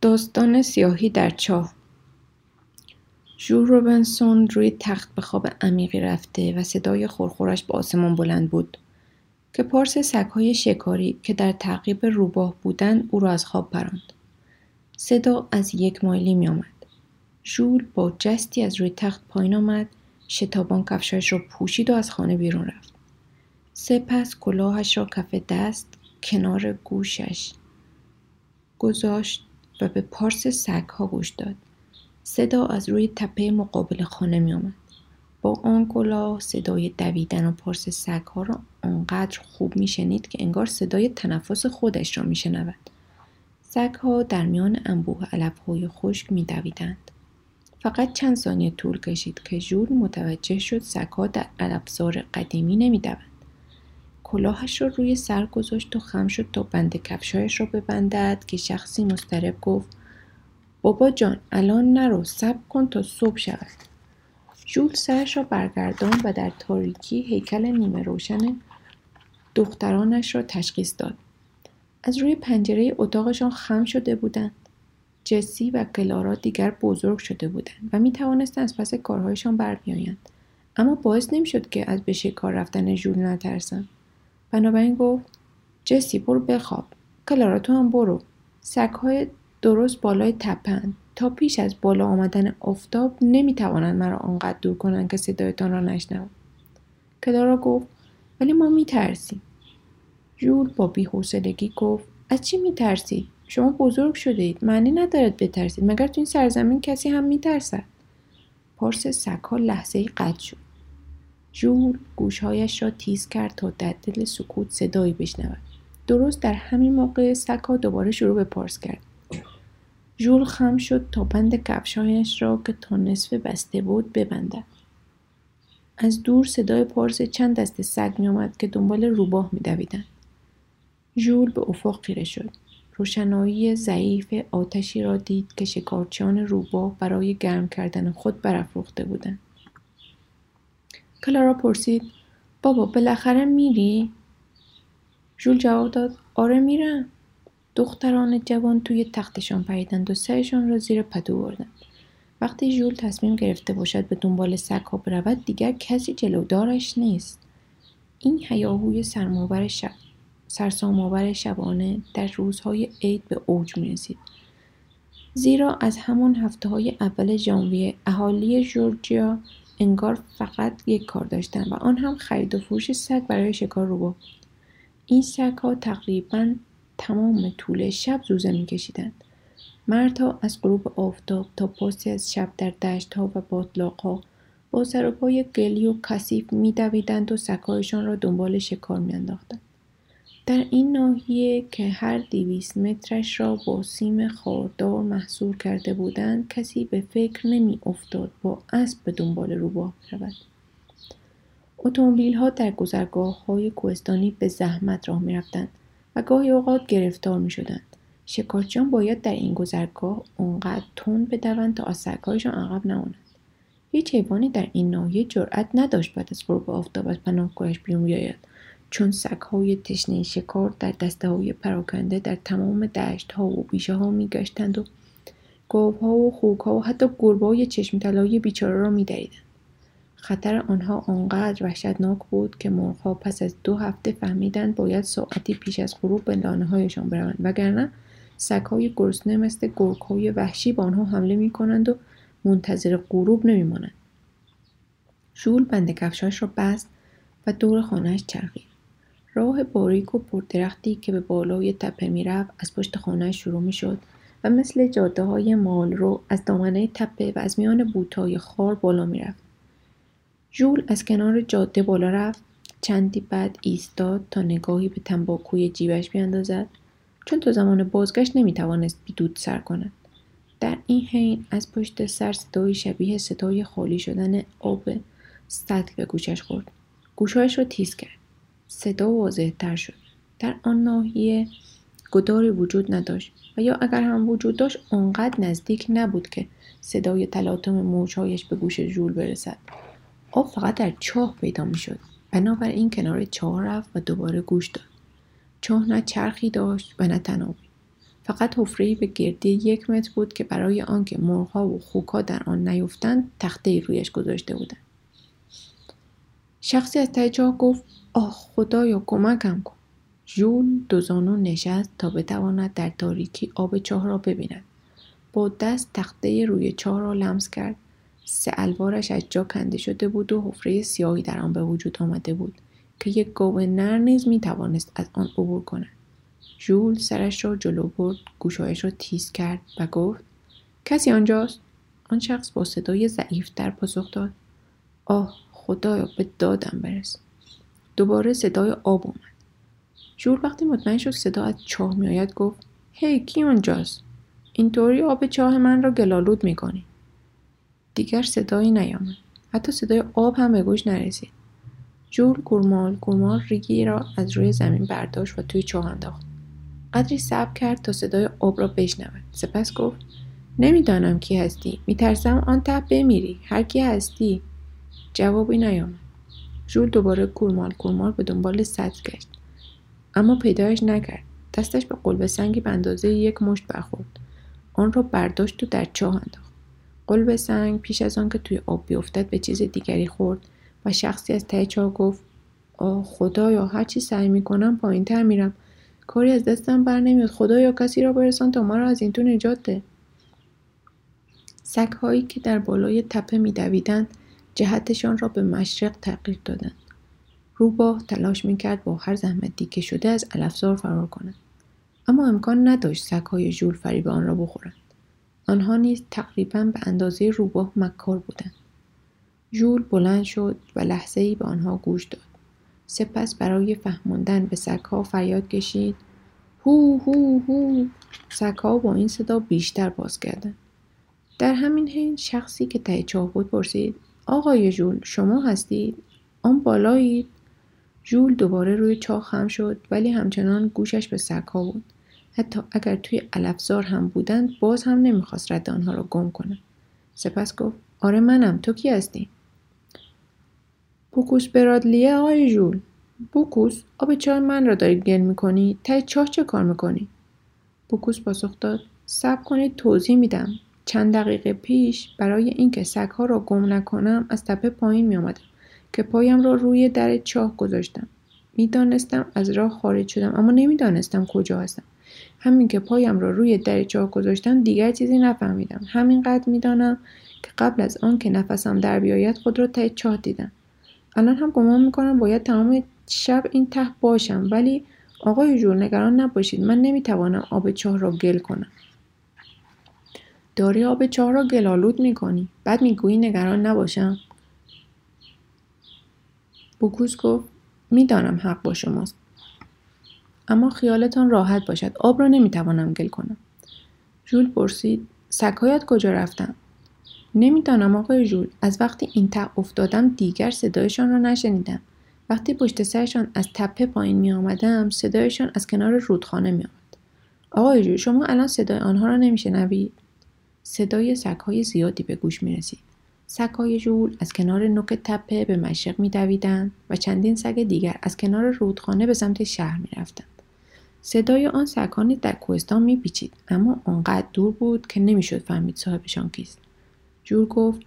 داستان سیاهی در چاه. ژول روبنسون روی تخت به خواب عمیقی رفته و صدای خورخورش به آسمان بلند بود که پارس سگهای شکاری که در تعقیب روباه بودند او را از خواب پراند. صدا از یک مایلی می آمد. ژول با جستی از روی تخت پایین آمد شتابان کفشایش را پوشید و از خانه بیرون رفت. سپس کلاهش را کف دست کنار گوشش گذاشت. و به پارس سگها گوش داد صدا از روی تپه مقابل خانه می آمد. با آن کلاه صدای دویدن و پارس سگها را آنقدر خوب می شنید که انگار صدای تنفس خودش را می شنود. سگها در میان انبوه علفهای خشک می دویدند. فقط چند ثانیه طول کشید که ژول متوجه شد سگها در علفزار قدیمی نمی دوند. کلاهش را روی سر گذاشت و خم شد تا بند کفشایش را ببندد که شخصی مسترب گفت بابا جان الان نرو صبر کن تا صبح شود. ژول سرش را برگردان و در تاریکی هیکل نیمه روشن دخترانش را تشخیص داد. از روی پنجره اتاقشان خم شده بودند. جسی و کلارا دیگر بزرگ شده بودند و می توانستند از پس کارهایشان بر بیایند اما باعث نمی‌شد که از به شکار رفتن ژول نترسند. بنابراین گفت جسی برو بخواب. کلارا تو هم برو. سگهای درست بالای تپند تا پیش از بالا آمدن آفتاب نمی‌توانند مرا آنقدر دور کنند که صدایتان را نشنوم. کلارا گفت ولی ما میترسیم. ژول با بیحوصلگی گفت از چی میترسید شما بزرگ شدید معنی ندارد بترسید. مگر تو این سرزمین کسی هم میترسد؟ پارس سگها لحظه ای قطع شد. ژول گوشهایش را تیز کرد تا در دل سکوت صدایی بشنود. درست در همین موقع سگها دوباره شروع به پارس کرد. ژول خم شد تا بند کفشهایش را که تا نصف بسته بود ببندد. از دور صدای پارس چند دسته سگ میآمد که دنبال روباه میدویدند. ژول به افق خیره شد. روشنایی ضعیف آتشی را دید که شکارچیان روباه برای گرم کردن خود برافروخته بودند. کلارا پرسید بابا بالاخره میری؟ ژول جواب داد آره میرم. دختران جوان توی تختشان پریدند و سرشان را زیر پتو بردند. وقتی ژول تصمیم گرفته باشد به دنبال سگها برود دیگر کسی جلودارش نیست. این هیاهوی سرماور شب سرسامآور شبانه در روزهای عید به اوج می‌رسید. زیرا از همان هفته های اول ژانویه اهالی جورجیا انگار فقط یک کار داشتن و آن هم خرید و فروش سگ برای شکار روباه این سگ ها تقریبا تمام طول شب زوزه میکشیدند. مردها از غروب آفتاب تا پاسی از شب در دشت ها و باطلاق ها با سر و پای گلی و کثیف میدویدند و سگهایشان را دنبال شکار میانداختند. در این ناحیه که هر دویست مترش را با سیم خاردار محصور کرده بودند کسی به فکر نمی افتاد با اسب به دنبال روباه برود. اتومبیل ها در گذرگاه های کوهستانی به زحمت راه می رفتند و گاهی اوقات گرفتار می شدند. شکارچیان باید در این گذرگاه اونقدر تند بدوند تا از سگهایشان عقب نمانند. هیچ حیوانی در این ناحیه جرأت نداشت بعد از غروب آفتاب از پناهگاهش بیرون بیاید. چون سگهای تشنه شکار در دسته های پراکنده در تمام دشت ها و بیشه ها می گشتند و گاوها و خوک و حتی گربه های چشم طلایی بیچاره را می. خطر آنها آنقدر وحشتناک بود که مرغها پس از دو هفته فهمیدند باید ساعتی پیش از غروب به لانه هایشان بروند وگرنه سگهای گرسنه مثل های وحشی به آنها حمله می کنند و منتظر غروب نمیمانند شول بند کفشاش را بست و دور خانهاش چرخید راه باریک و پردرختی که به بالای تپه می‌رفت از پشت خانه شروع می شد و مثل جاده های مال رو از دامنه تپه و از میان بوتای خار بالا می رفت. ژول از کنار جاده بالا رفت چندی بعد ایستاد تا نگاهی به تنباکوی جیبش بیاندازد. چون تا زمان بازگشت نمی‌توانست بیدود سر کند. در این حین از پشت سر صدای شبیه صدای خالی شدن آب سطل به گوشش خورد. گوشهایش را تیز کرد. صدا واضح تر شد. در آن ناحیه گداری وجود نداشت و یا اگر هم وجود داشت آنقدر نزدیک نبود که صدای تلاطم موجهایش به گوش ژول برسد. آب فقط در چاه پیدا می‌شد. بنابراین کنار چاه رفت و دوباره گوش داد. چاه نه چرخی داشت و نه تنابی. فقط حفرهای به گردی یک متر بود که برای آنکه مرغها و خوکها در آن نیفتند تخته رویش گذاشته بودند. شخصی از ته چاه گفت آه خدایا کمکم کن. ژول دوزانو نشست تا بتواند در تاریکی آب چاه را ببیند. با دست تخته روی چاه را لمس کرد. سه الوارش از جا کنده شده بود و حفره سیاهی در آن به وجود آمده بود که یک گاو نر نیز می توانست از آن عبور کند. ژول سرش را جلو برد گوشهایش را تیز کرد و گفت کسی آنجاست؟ آن شخص با صدای ضعیف در پاسخ داد آه خدایا به دادم برس. دوباره صدای آب اومد. ژول وقتی مطمئن شد صدا از چاه میآید گفت هی کی آنجاست اینطوری آب چاه من را گلالود می‌کنی. دیگر صدایی نیامد. حتی صدای آب هم به گوش نرسید. جول گرمال گرمال ریگی را از روی زمین برداشت و توی چاه انداخت. قدری صبر کرد تا صدای آب را بشنود. سپس گفت نمی‌دانم کی هستی. میترسم آن ته بمیری. هر کی هستی. جوابی نیامد. ژول دوباره گورمال گورمال به دنبال سطل گشت. اما پیدایش نکرد. دستش به قلب سنگی به اندازه یک مشت برخورد. آن را برداشت و در چاه انداخت. قلب سنگ پیش از آنکه توی آب بیفتد به چیز دیگری خورد و شخصی از ته چاه گفت آه خدایا هرچی سعی می‌کنم پایین تر میرم. کاری از دستم بر نمیاد. خدایا کسی را برسان تا ما را از این تو نجات ده. سگهایی که در بالای تپه میدویدند جهتشان را به مشرق تغییر دادند. روباه تلاش می‌کرد با هر زحمت دیکه شده از علفزار فرار کند. اما امکان نداشت سگهای ژول فریب آن را بخورند. آنها نیز تقریبا به اندازه روباه مکار بودند. ژول بلند شد و لحظه ای به آنها گوش داد. سپس برای فهماندن به سگها فریاد کشید هو هو هو. سگها با این صدا بیشتر باز کردند در همین حین شخصی که ته چاه بود پرسید آقای ژول شما هستید؟ آن بالایید ژول دوباره روی چاه خم شد ولی همچنان گوشش به سگها بود. حتی اگر توی علفزار هم بودند باز هم نمی‌خواست رد آنها را گم کنه. سپس گفت آره منم تو کی هستی؟ بوکوس برادلیه آقای ژول بوکوس آب چاه من را دارید گل می‌کنی؟ ته چاه چه کار می‌کنی؟ بوکوس پاسخ داد صبر کنید توضیح میدم. چند دقیقه پیش برای اینکه سگها را گم نکنم از تپه پایین می که پایم را روی در چاه گذاشتم. می‌دانستم از راه خارج شدم اما نمی‌دانستم کجا هستم. همین که پایم را روی در چاه گذاشتم دیگر چیزی نفهمیدم. همینقدر می‌دانم که قبل از آن که نفسم در بیاید خود را ته چاه دیدم. الان هم گمان می‌کنم باید تمام شب این ته باشم ولی آقای جول نگران نباشید من نمی‌توانم آب چاه را گل کنم. داری آب چاه را گلالود می‌کنی. بعد می‌گویی نگران نباشم. بوکوس گفت می‌دانم حق با شماست. اما خیالتان راحت باشد. آب را نمی‌توانم گل کنم. ژول پرسید سگهایت کجا رفتم نمی‌دانم آقای ژول. از وقتی این ته افتادم دیگر صدایشان را نشنیدم. وقتی پشت سرشان از تپه پایین می آمدم صدایشان از کنار رودخانه می. آقای ژول شما الان صدای آنها را نمیشنوید؟ صدای سگهای زیادی به گوش می رسید. سگهای ژول از کنار نوک تپه به مشرق می و چندین سگ دیگر از کنار رودخانه به سمت شهر می رفتند. صدای آن سگانی در کوهستان میپیچید اما آنقدر دور بود که نمی‌شد فهمید صاحبشان کیست جور گفت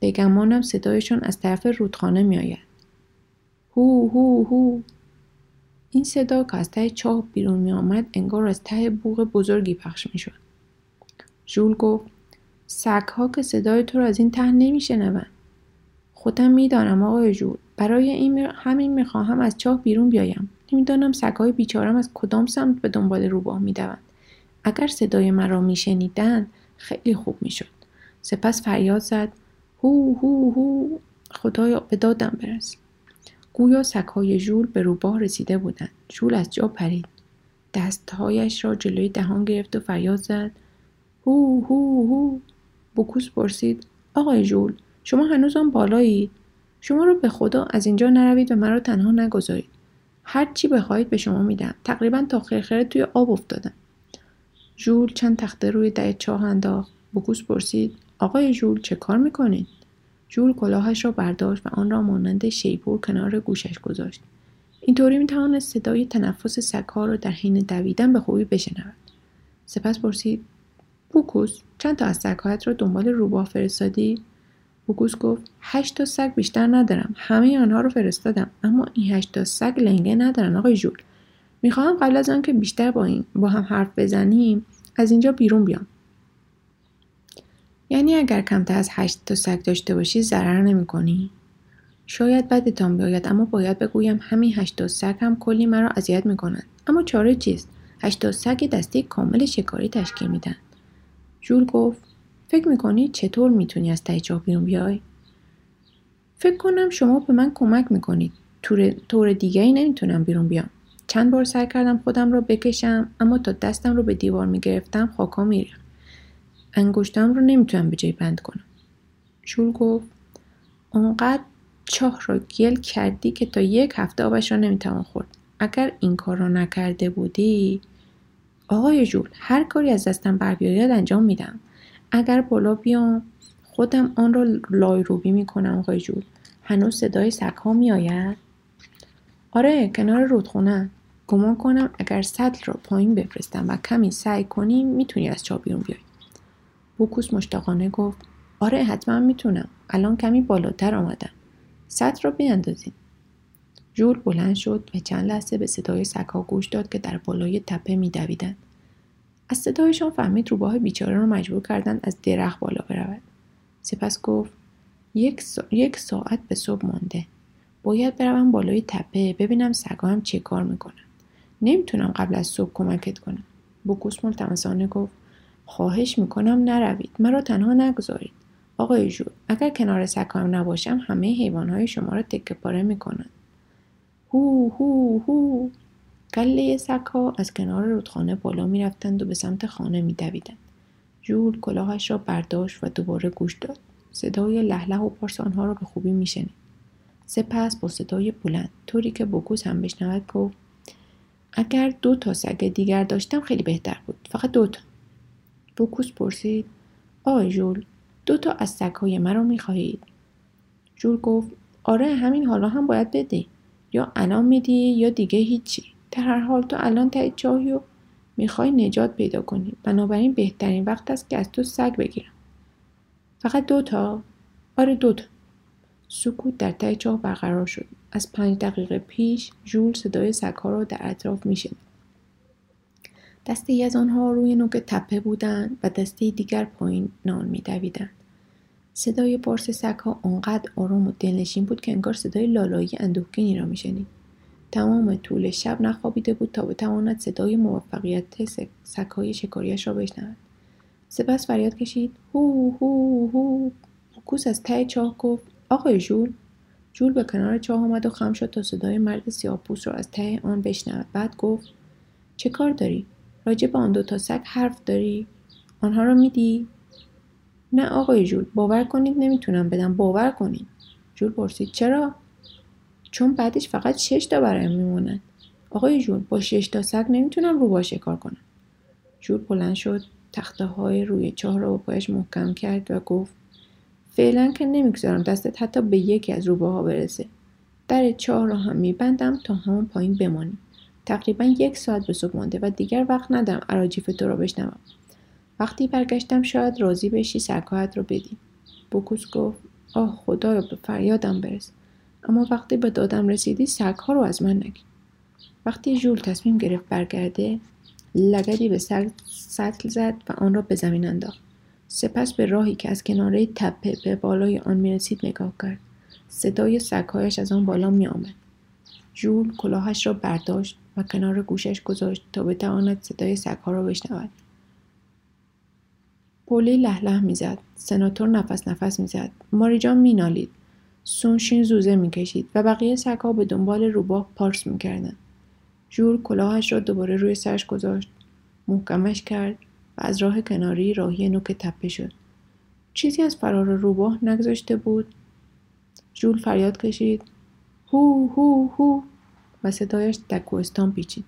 به گمانم صدایشان از طرف رودخانه میآید هو هو هو این صدا که از ته چاه بیرون می آمد انگار از ته بوغ بزرگی پخش می شد. ژول گفت سگها که صدای تو را از این ته نمی شنون. خودم می‌دانم آقای ژول برای این همین می‌خواهم از چاه بیرون بیایم. نمی‌دانم سگهای بیچارم از کدام سمت به دنبال روباه می‌دوند اگر صدای مرا میشنیدند خیلی خوب می‌شد. سپس فریاد زد. هو هو هو. خدایا به دادم برس. گویا سگهای ژول به روباه رسیده بودند. ژول از جا پرید. دستهایش را جلوی دهان گرفت و فریاد زد. هو هو هو. بوکوس پرسید آقای ژول شما هنوز آن بالایید شما را به خدا از اینجا نروید و مرا تنها نگذارید. هر چی بخواهید به شما میدم. تقریبا تا خرخره توی آب افتادم. ژول چند تخته روی در چاه انداخت. بوکوس پرسید آقای ژول چه کار می‌کنید؟ ژول کلاهش را برداشت و آن را مانند شیپور کنار گوشش گذاشت. اینطوری می‌توانست صدای تنفس سگها را در حین دویدن به خوبی بشنود. سپس پرسید بوکوس چند تا از سگهایت را دنبال روباه فرستادی؟ بوکوس گفت هشت تا سگ بیشتر ندارم. همه آنها رو فرستادم اما این هشت تا سگ لنگه ندارن آقای ژول. می‌خواهم قبل از آنکه بیشتر با, این با هم حرف بزنیم از اینجا بیرون بیام. یعنی اگر کمتر از هشت تا سگ داشته باشی ضرر نمی‌کنی؟ شاید بدتان بیاید اما باید بگویم همین هشت تا سگ هم کلی مرا اذیت می‌کنند. اما چاره چیست؟ هشت تا سگ دسته کامل شکاری تشکیل میدن. جول گفت فکر می‌کنی چطور می‌تونی از ته چاه بیرون بیای؟ فکر کنم شما به من کمک می‌کنید. طور, طور دیگری نمی‌تونم بیرون بیام. چند بار سعی کردم خودم رو بکشم اما تا دستم رو به دیوار می‌گرفتم خاکا میریخت. انگشتم رو نمی‌تونم به جای بند کنم. شول گفت اونقدر چاه را گل کردی که تا یک هفته آبش را نمی‌توان خورد. اگر این کار را نکرده بودی آقای جول هر کاری از دستم بر بیاید انجام میدم. اگر بالا بیام خودم آن را لایروبی می‌کنم آقای جول هنوز صدای سگها میآید؟ آره کنار رودخونه. گمان کنم اگر سطل را پایین بفرستم و کمی سعی کنیم می‌تونی از چا بیرون بیای. بوکوس مشتاقانه گفت آره حتما می‌تونم. الان کمی بالاتر آمدم. سطل را بیاندازیم جول بلند شد و چند لحظه به صدای سگها گوش داد که در بالای تپه میدویدند. از صدایشان فهمید روباه بیچاره را مجبور کردند از درخت بالا برود. سپس گفت یک, یک ساعت به صبح مانده. باید بروم بالای تپه ببینم سگا چه کار می‌کنن نمی‌تونم قبل از صبح کمکت کنم. بوکوس ملتمسانه گفت خواهش می‌کنم نروید. مرا تنها نگذارید. آقای جور اگر کنار سگهایم نباشم همه حیوانهای شما را تکه پاره می‌کنند. هو هو هو. کله سگها از کنار رودخانه بالا می‌رفتند و به سمت خانه میدویدند. جول کلاهش را برداشت و دوباره گوش داد. صدای لهله و پارس آنها را به خوبی میشنید. سپس با صدای بلند طوری که بوکوس هم بشنود گفت اگر دو تا سگ دیگر داشتم خیلی بهتر بود. فقط دو تا. بوکوس پرسید آقای جول دو تا از سگهای مرا می‌خواهید؟ جول گفت آره همین حالا هم باید بدی یا الان میدی یا دیگه هیچی. در هر حال تو الان ته چاهی و می‌خوای نجات پیدا کنی. بنابراین بهترین وقت است که از تو سگ بگیرم. فقط دوتا آره دوتا سکوت در ته چاه برقرار شد. از پنج دقیقه پیش ژول صدای سگها را در اطراف میشنید. دسته ای از آنها روی نوک تپه بودند و دسته دیگر پایین نان میدویدند. صدای پارس سگها آنقدر آرام و دلنشین بود که انگار صدای لالایی اندوهگینی را میشنید. تمام طول شب نخوابیده بود تا بتواند صدای موفقیت سگهای شکاریش را بشنود. سپس فریاد کشید هو هو هو. کوس از ته چاه گفت آقای ژول جول به کنار چاه آمد و خم شد تا صدای مرد سیاهپوست را از ته آن بشنود. بعد گفت چه کار داری؟ راجع به آن دو تا سگ حرف داری؟ آنها را میدی؟ نه آقای جول باور کنید نمی‌تونم بدم. باور کنید. جول پرسید چرا؟ چون بعدش فقط شش تا برایم میمونن. آقای جول با شش تا سگ نمی‌تونم رو با شکار کنم. جول بلند شد تخته های روی چاه را با پایش محکم کرد و گفت فعلا که نمی‌گذارم دستت حتی به یکی از روباها برسه. در چاه را هم میبندم تا همون پایین بمانی تقریبا یک ساعت به صبح مانده و دیگر وقت ندارم. اراجیف تو را بشنوم. وقتی برگشتم شاید راضی بشی سرکایت رو بدی. بوکوس گفت آه خدایا به فریادم برس. اما وقتی به دادم رسیدی سگها رو از من نگی وقتی ژول تصمیم گرفت برگرده لگدی به سگ سطل زد و آن را به زمین انداخت. سپس به راهی که از کناره تپه به بالای آن می‌رسید نگاه کرد. صدای سگهایش از آن بالا میآمد. ژول کلاهش را برداشت و کنار گوشش گذاشت تا بتواند صدای سگها را بشنود. پولی لهله می‌زد. سناتور نفس نفس می‌زد. ماریجان مینالید. سونشین زوزه می‌کشید و بقیه سگها به دنبال روباه پارس می‌کردند. ژول کلاهش را دوباره روی سرش گذاشت. محکمش کرد و از راه کناری راهی نوک تپه شد. چیزی از فرار روباه نگذاشته بود. ژول فریاد کشید. هو هو هو. و صدایش در کوهستان پیچید.